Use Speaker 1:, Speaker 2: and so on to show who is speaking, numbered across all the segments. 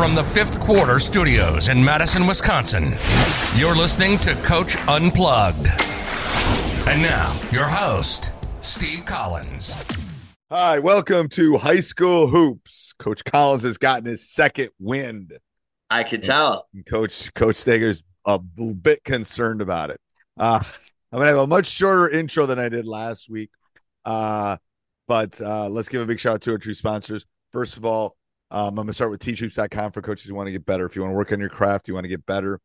Speaker 1: From the fifth quarter studios in Madison, Wisconsin, you're listening to Coach Unplugged. And now, your host, Steve Collins.
Speaker 2: Hi, welcome to High School Hoops. Coach Collins has gotten his second wind.
Speaker 3: I could tell.
Speaker 2: And Coach Coach Stager's a bit concerned about it. Uh, I'm gonna have a much shorter intro than I did last week. Uh, but uh, let's give a big shout out to our two sponsors. First of all, um, I'm going to start with teachhoops.com for coaches who want to get better. If you want to work on your craft, you want to get better.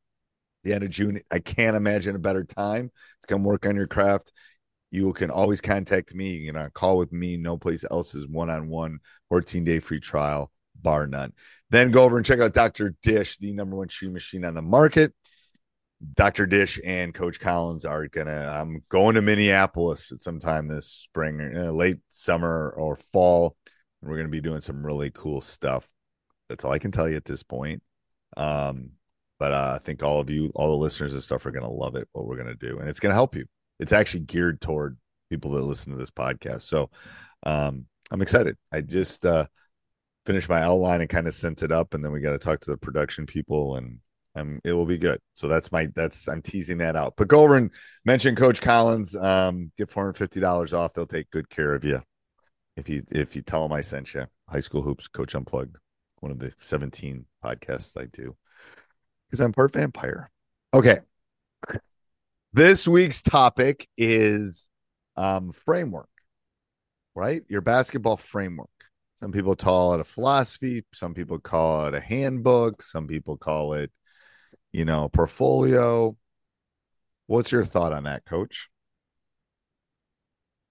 Speaker 2: The end of June, I can't imagine a better time to come work on your craft. You can always contact me. You know, call with me. No place else is one on one, 14 day free trial, bar none. Then go over and check out Dr. Dish, the number one shooting machine on the market. Dr. Dish and Coach Collins are gonna. I'm going to Minneapolis at some time this spring, uh, late summer or fall we're going to be doing some really cool stuff. That's all I can tell you at this point. Um, but uh, I think all of you, all the listeners and stuff, are going to love it. What we're going to do, and it's going to help you. It's actually geared toward people that listen to this podcast. So um, I'm excited. I just uh, finished my outline and kind of sent it up, and then we got to talk to the production people, and um, it will be good. So that's my that's I'm teasing that out. But go over and mention Coach Collins. Um, get four hundred fifty dollars off. They'll take good care of you if you if you tell them I sent you, High School Hoops Coach Unplugged, one of the 17 podcasts I do, because I'm part vampire. Okay. This week's topic is um, framework, right? Your basketball framework. Some people call it a philosophy. Some people call it a handbook. Some people call it, you know, portfolio. What's your thought on that, coach?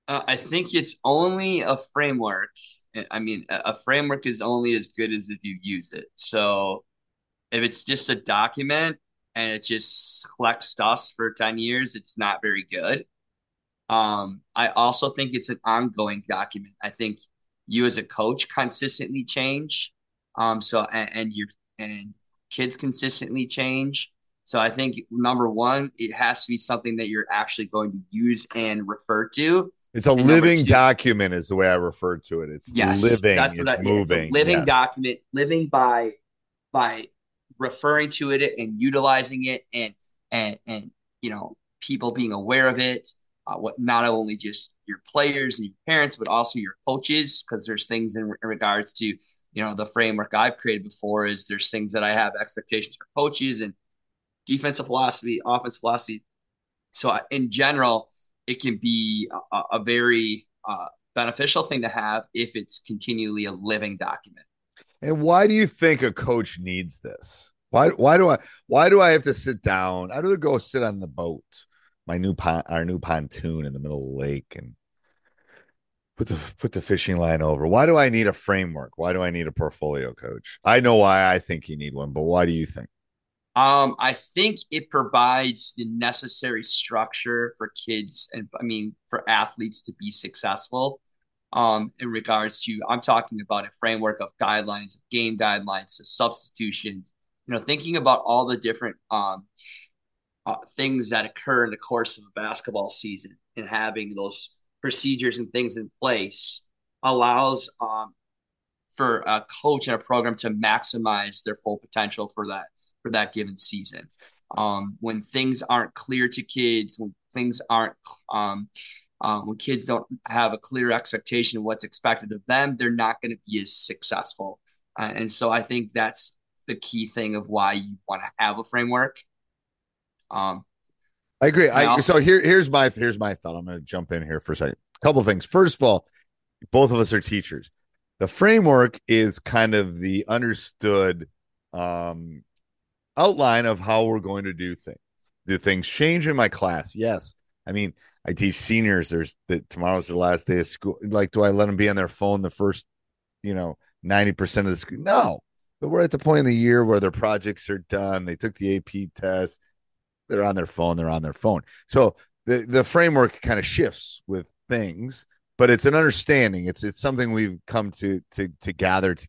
Speaker 3: Uh, I think it's only a framework. I mean, a framework is only as good as if you use it. So if it's just a document and it just collects dust for 10 years, it's not very good. Um, I also think it's an ongoing document. I think you as a coach consistently change. Um, so and, and your and kids consistently change. So I think number one, it has to be something that you're actually going to use and refer to.
Speaker 2: It's a and living document, is the way I refer to it. It's yes, living. That's what it's I, moving.
Speaker 3: living
Speaker 2: yes.
Speaker 3: document, living by by referring to it and utilizing it, and and and you know people being aware of it. Uh, what not only just your players and your parents, but also your coaches, because there's things in, in regards to you know the framework I've created before. Is there's things that I have expectations for coaches and defensive philosophy, offensive philosophy. So in general, it can be a, a very uh, beneficial thing to have if it's continually a living document.
Speaker 2: And why do you think a coach needs this? Why why do I why do I have to sit down? I do go sit on the boat, my new pon- our new pontoon in the middle of the lake and put the put the fishing line over. Why do I need a framework? Why do I need a portfolio coach? I know why I think you need one, but why do you think?
Speaker 3: Um, I think it provides the necessary structure for kids and I mean for athletes to be successful. Um, in regards to, I'm talking about a framework of guidelines, game guidelines, of substitutions, you know, thinking about all the different um, uh, things that occur in the course of a basketball season and having those procedures and things in place allows um, for a coach and a program to maximize their full potential for that for that given season. Um, when things aren't clear to kids, when things aren't um, um, when kids don't have a clear expectation of what's expected of them, they're not going to be as successful. Uh, and so I think that's the key thing of why you want to have a framework. Um,
Speaker 2: I agree. I, also, so here, here's my here's my thought. I'm going to jump in here for a second. A couple things. First of all, both of us are teachers. The framework is kind of the understood um, outline of how we're going to do things. Do things change in my class? Yes. I mean, I teach seniors. There's that tomorrow's the last day of school. Like, do I let them be on their phone the first, you know, 90% of the school? No. But we're at the point in the year where their projects are done. They took the AP test. They're on their phone. They're on their phone. So the, the framework kind of shifts with things, but it's an understanding. It's it's something we've come to to to gather t-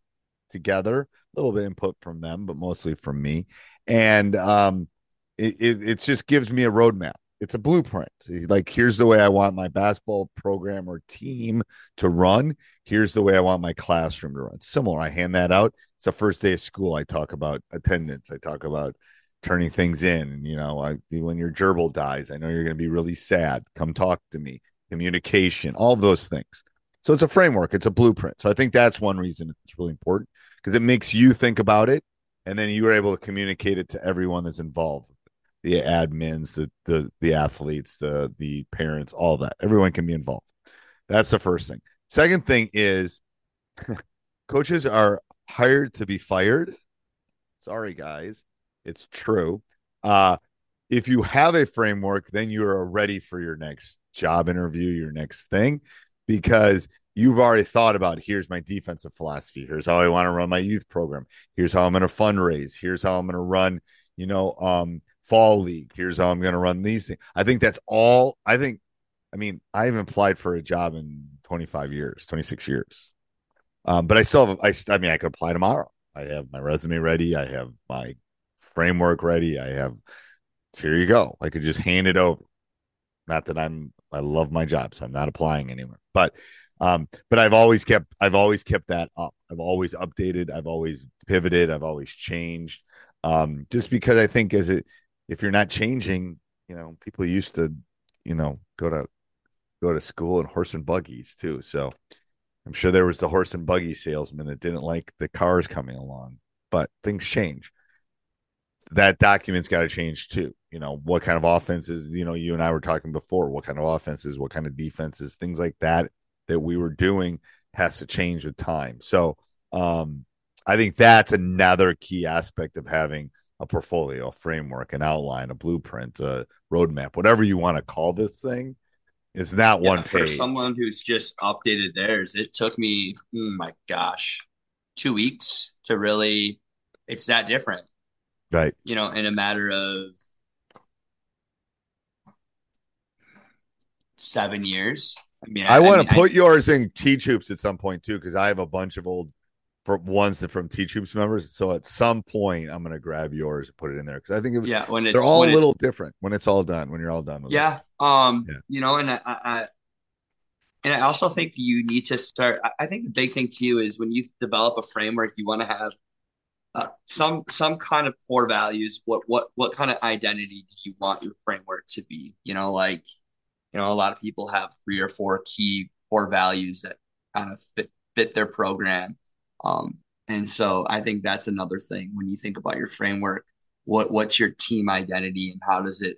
Speaker 2: together. A little bit input from them, but mostly from me. And um, it, it, it just gives me a roadmap it's a blueprint. Like here's the way I want my basketball program or team to run. Here's the way I want my classroom to run. Similar. I hand that out. It's the first day of school. I talk about attendance. I talk about turning things in. You know, I, when your gerbil dies, I know you're going to be really sad. Come talk to me. Communication, all those things. So it's a framework. It's a blueprint. So I think that's one reason it's really important because it makes you think about it, and then you are able to communicate it to everyone that's involved the admins, the the the athletes, the the parents, all that. Everyone can be involved. That's the first thing. Second thing is coaches are hired to be fired. Sorry guys, it's true. Uh if you have a framework, then you are ready for your next job interview, your next thing because you've already thought about here's my defensive philosophy, here's how I want to run my youth program, here's how I'm going to fundraise, here's how I'm going to run, you know, um fall league. Here's how I'm going to run these things. I think that's all. I think, I mean, I haven't applied for a job in 25 years, 26 years. Um, but I still have, I, I mean, I could apply tomorrow. I have my resume ready. I have my framework ready. I have, here you go. I could just hand it over. Not that I'm, I love my job, so I'm not applying anywhere. But, um, but I've always kept, I've always kept that up. I've always updated. I've always pivoted. I've always changed. Um, just because I think as it, if you're not changing, you know, people used to, you know, go to go to school in horse and buggies too. So I'm sure there was the horse and buggy salesman that didn't like the cars coming along, but things change. That document's got to change too. You know, what kind of offenses, you know, you and I were talking before, what kind of offenses, what kind of defenses, things like that that we were doing has to change with time. So um I think that's another key aspect of having a portfolio, a framework, an outline, a blueprint, a roadmap, whatever you want to call this thing. It's not yeah, one page. For
Speaker 3: someone who's just updated theirs, it took me, oh my gosh, two weeks to really. It's that different,
Speaker 2: right?
Speaker 3: You know, in a matter of seven years. I mean,
Speaker 2: I, I want to put I, yours in Teach Hoops at some point too, because I have a bunch of old for ones from Teach Hoops members. So at some point, I'm gonna grab yours and put it in there because I think it, was,
Speaker 3: yeah, when
Speaker 2: they're all a little different when it's all done. When you're all done,
Speaker 3: yeah.
Speaker 2: It.
Speaker 3: Um, yeah. you know, and I, I, and I also think you need to start. I think the big thing too is when you develop a framework, you want to have uh, some some kind of core values. What what what kind of identity do you want your framework to be? You know, like you know, a lot of people have three or four key core values that kind of fit fit their program um, and so I think that's another thing when you think about your framework. What what's your team identity and how does it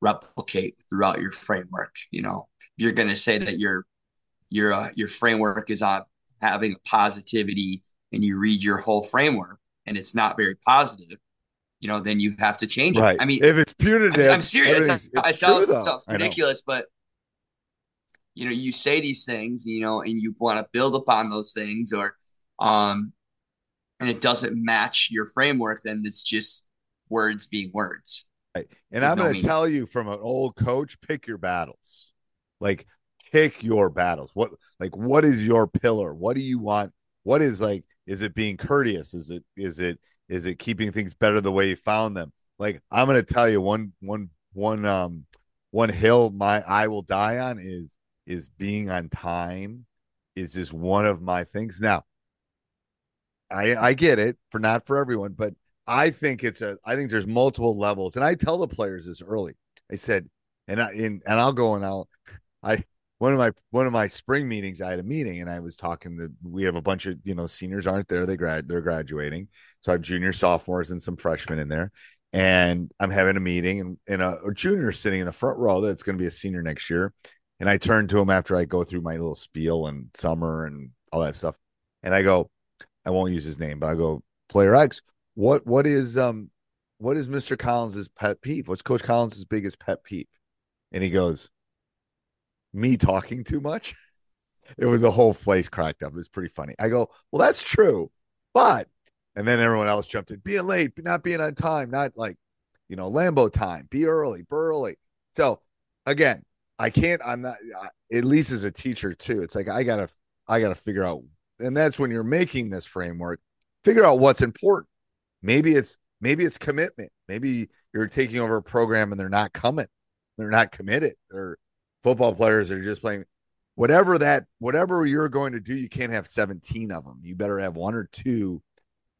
Speaker 3: replicate throughout your framework? You know, you're going to say that your your uh, your framework is on having a positivity, and you read your whole framework and it's not very positive. You know, then you have to change
Speaker 2: right.
Speaker 3: it. I mean,
Speaker 2: if it's punitive,
Speaker 3: I am serious. It's, it sounds ridiculous, but you know, you say these things, you know, and you want to build upon those things, or um, and it doesn't match your framework, then it's just words being words.
Speaker 2: Right. And I'm no going to tell you from an old coach, pick your battles. Like pick your battles. What like what is your pillar? What do you want? What is like is it being courteous? Is it is it Is it keeping things better the way you found them? Like I'm going to tell you one one one um one hill my I will die on is is being on time is just one of my things. Now, I I get it for not for everyone, but I think it's a I think there's multiple levels, and I tell the players this early. I said, and I and, and I'll go and I'll I one of my one of my spring meetings I had a meeting and I was talking to we have a bunch of you know seniors aren't there they grad they're graduating. So I have junior sophomores and some freshmen in there. And I'm having a meeting and, and a, a junior sitting in the front row that's going to be a senior next year. And I turn to him after I go through my little spiel and summer and all that stuff. And I go I won't use his name but I go player X what what is um what is Mr. Collins's pet peeve? What's Coach Collins's biggest pet peeve? And he goes me talking too much. It was the whole place cracked up. It was pretty funny. I go, well, that's true, but and then everyone else jumped in, being late, not being on time, not like you know Lambo time, be early, early. So again, I can't. I'm not. At least as a teacher too, it's like I gotta, I gotta figure out, and that's when you're making this framework, figure out what's important. Maybe it's maybe it's commitment. Maybe you're taking over a program and they're not coming, they're not committed, they're football players are just playing whatever that whatever you're going to do you can't have 17 of them. You better have one or two.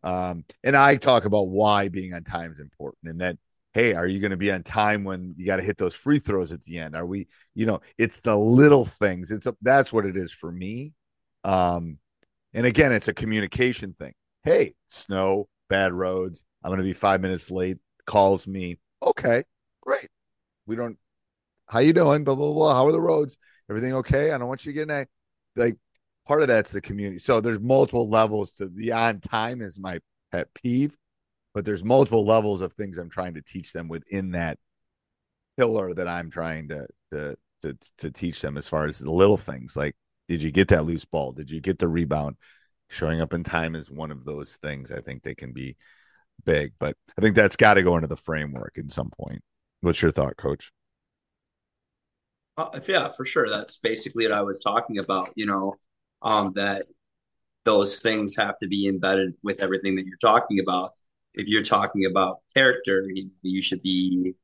Speaker 2: Um, and i talk about why being on time is important and that hey are you going to be on time when you got to hit those free throws at the end? Are we you know it's the little things. It's a, that's what it is for me. Um and again it's a communication thing. Hey snow bad roads. I'm going to be five minutes late. Calls me. Okay great. We don't how you doing? Blah blah blah. How are the roads? Everything okay? I don't want you to get a like part of that's the community. So there's multiple levels to the on time is my pet peeve, but there's multiple levels of things I'm trying to teach them within that pillar that I'm trying to to to, to teach them as far as the little things like did you get that loose ball? Did you get the rebound? Showing up in time is one of those things I think they can be big, but I think that's got to go into the framework at some point. What's your thought, coach?
Speaker 3: Uh, yeah, for sure. That's basically what I was talking about. You know, um, that those things have to be embedded with everything that you're talking about. If you're talking about character, you, should be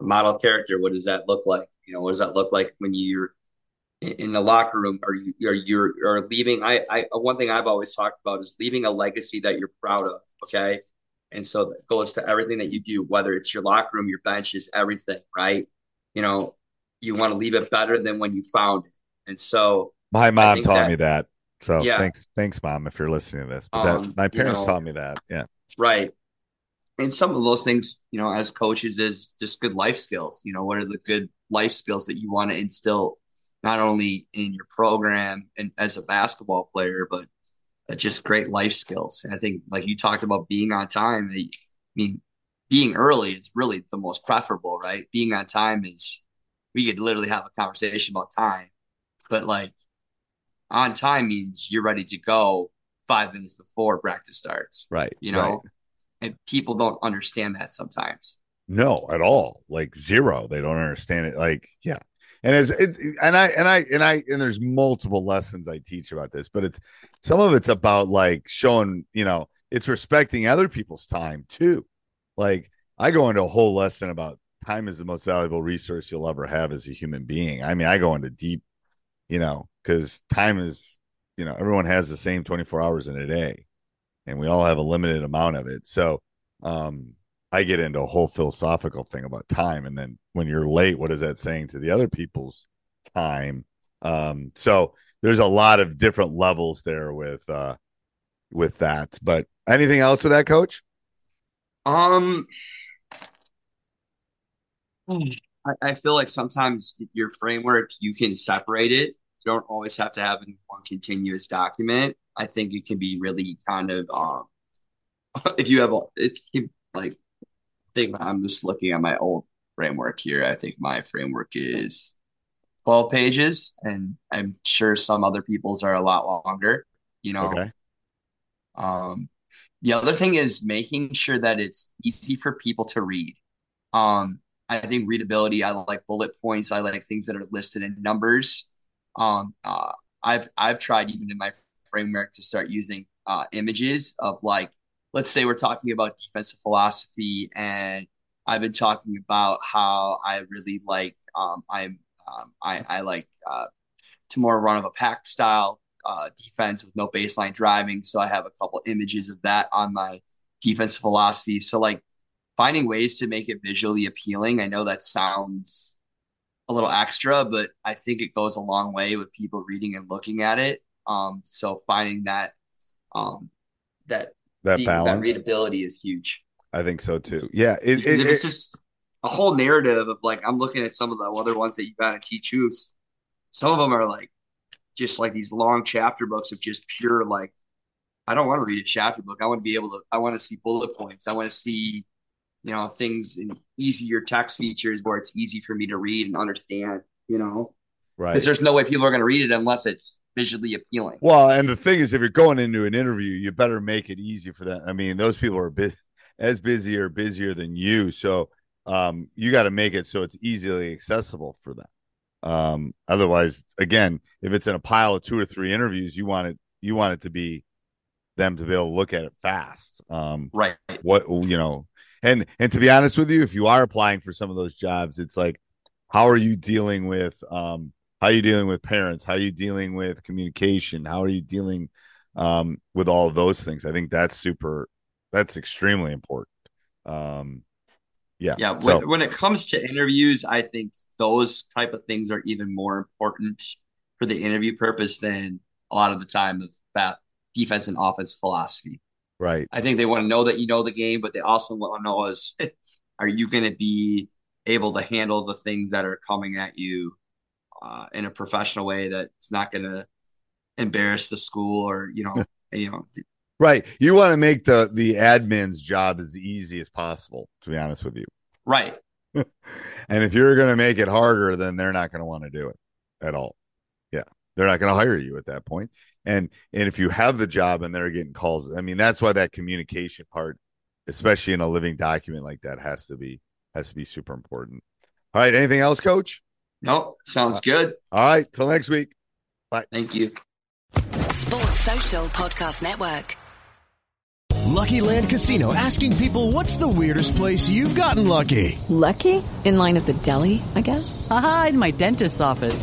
Speaker 3: a model character. What does that look like? You know, what does that look like when you're in the locker room? or you are you're are leaving? I I one thing I've always talked about is leaving a legacy that you're proud of. Okay, and so that goes to everything that you do, whether it's your locker room, your benches, everything. Right? You know, you want to leave it better than when you found it. And so
Speaker 2: my mom taught that, me that. So yeah. thanks, thanks, mom, if you're listening to this. But um, that, my parents you know, taught me that. Yeah.
Speaker 3: Right. And some of those things, you know, as coaches is just good life skills. You know, what are the good life skills that you want to instill not only in your program and as a basketball player, but just great life skills. And I think like you talked about being on time. I mean, being early is really the most preferable, right? Being on time is we could literally have a conversation about time. But like on time means you're ready to go five minutes before practice starts.
Speaker 2: Right.
Speaker 3: You know, right. and people don't understand that sometimes.
Speaker 2: No, at all. Like zero. They don't understand it. Like, yeah. And as it, and I and I and I and there's multiple lessons I teach about this, but it's some of it's about like showing, you know, it's respecting other people's time too. Like I go into a whole lesson about time is the most valuable resource you'll ever have as a human being. I mean, I go into deep, you know, because time is, you know, everyone has the same 24 hours in a day and we all have a limited amount of it. So, um, I get into a whole philosophical thing about time. And then when you're late, what is that saying to the other people's time? Um, so there's a lot of different levels there with, uh, with that. But anything else with that, coach?
Speaker 3: Um, I, I feel like sometimes your framework you can separate it. You don't always have to have in one continuous document. I think it can be really kind of um if you have a it can like I think I'm just looking at my old framework here. I think my framework is 12 pages and I'm sure some other people's are a lot longer, you know. Okay. Um the other thing is making sure that it's easy for people to read. Um I think readability. I like bullet points. I like things that are listed in numbers. Um, uh, I've I've tried even in my framework to start using uh, images of like let's say we're talking about defensive philosophy, and I've been talking about how I really like um, I'm um, I, I like uh, to more run of a pack style uh, defense with no baseline driving. So I have a couple images of that on my defensive philosophy. So like finding ways to make it visually appealing. I know that sounds a little extra, but I think it goes a long way with people reading and looking at it. Um, so finding that um, that
Speaker 2: that balance,
Speaker 3: that readability is huge.
Speaker 2: I think so too. Yeah, it, it,
Speaker 3: it's
Speaker 2: it-
Speaker 3: just a whole narrative of like I'm looking at some of the other ones that you got to teach hoops. Some of them are like just like these long chapter books of just pure like I don't want to read a chapter book. I want to be able to. I want to see bullet points. I want to see you know things in easier text features where it's easy for me to read and understand. You know,
Speaker 2: right.
Speaker 3: because there's no way people are going to read it unless it's visually appealing.
Speaker 2: Well, and the thing is, if you're going into an interview, you better make it easy for them. I mean, those people are bu- as busy or busier than you, so um, you got to make it so it's easily accessible for them. Um, otherwise, again, if it's in a pile of two or three interviews, you want it you want it to be them to be able to look at it fast. Um,
Speaker 3: Right.
Speaker 2: what you know, and and to be honest with you, if you are applying for some of those jobs, it's like, how are you dealing with um, how are you dealing with parents? How are you dealing with communication? How are you dealing um, with all of those things? I think that's super. That's extremely important. Um, yeah.
Speaker 3: Yeah. When,
Speaker 2: So
Speaker 3: when it comes to interviews, I think those type of things are even more important for the interview purpose than a lot of the time of that defense and offense philosophy.
Speaker 2: Right.
Speaker 3: I think they want to know that you know the game, but they also want to know is are you going to be able to handle the things that are coming at you uh, in a professional way that's not going to embarrass the school or you know you know
Speaker 2: Right. You want to make the the admin's job as easy as possible. To be honest with you,
Speaker 3: right
Speaker 2: and if you're going to make it harder, then they're not going to want to do it at all. Yeah, they're not going to hire you at that point. And and if you have the job and they're getting calls, I mean that's why that communication part, especially in a living document like that, has to be has to be super important. All right. Anything else, Coach?
Speaker 3: no sounds good
Speaker 2: All right. Till next week. Bye.
Speaker 3: Thank you
Speaker 4: Sports Social Podcast Network.
Speaker 5: Lucky Land Casino asking people what's the weirdest place you've gotten lucky?
Speaker 6: Lucky? In line at the deli, I guess?
Speaker 7: Aha, in my dentist's office.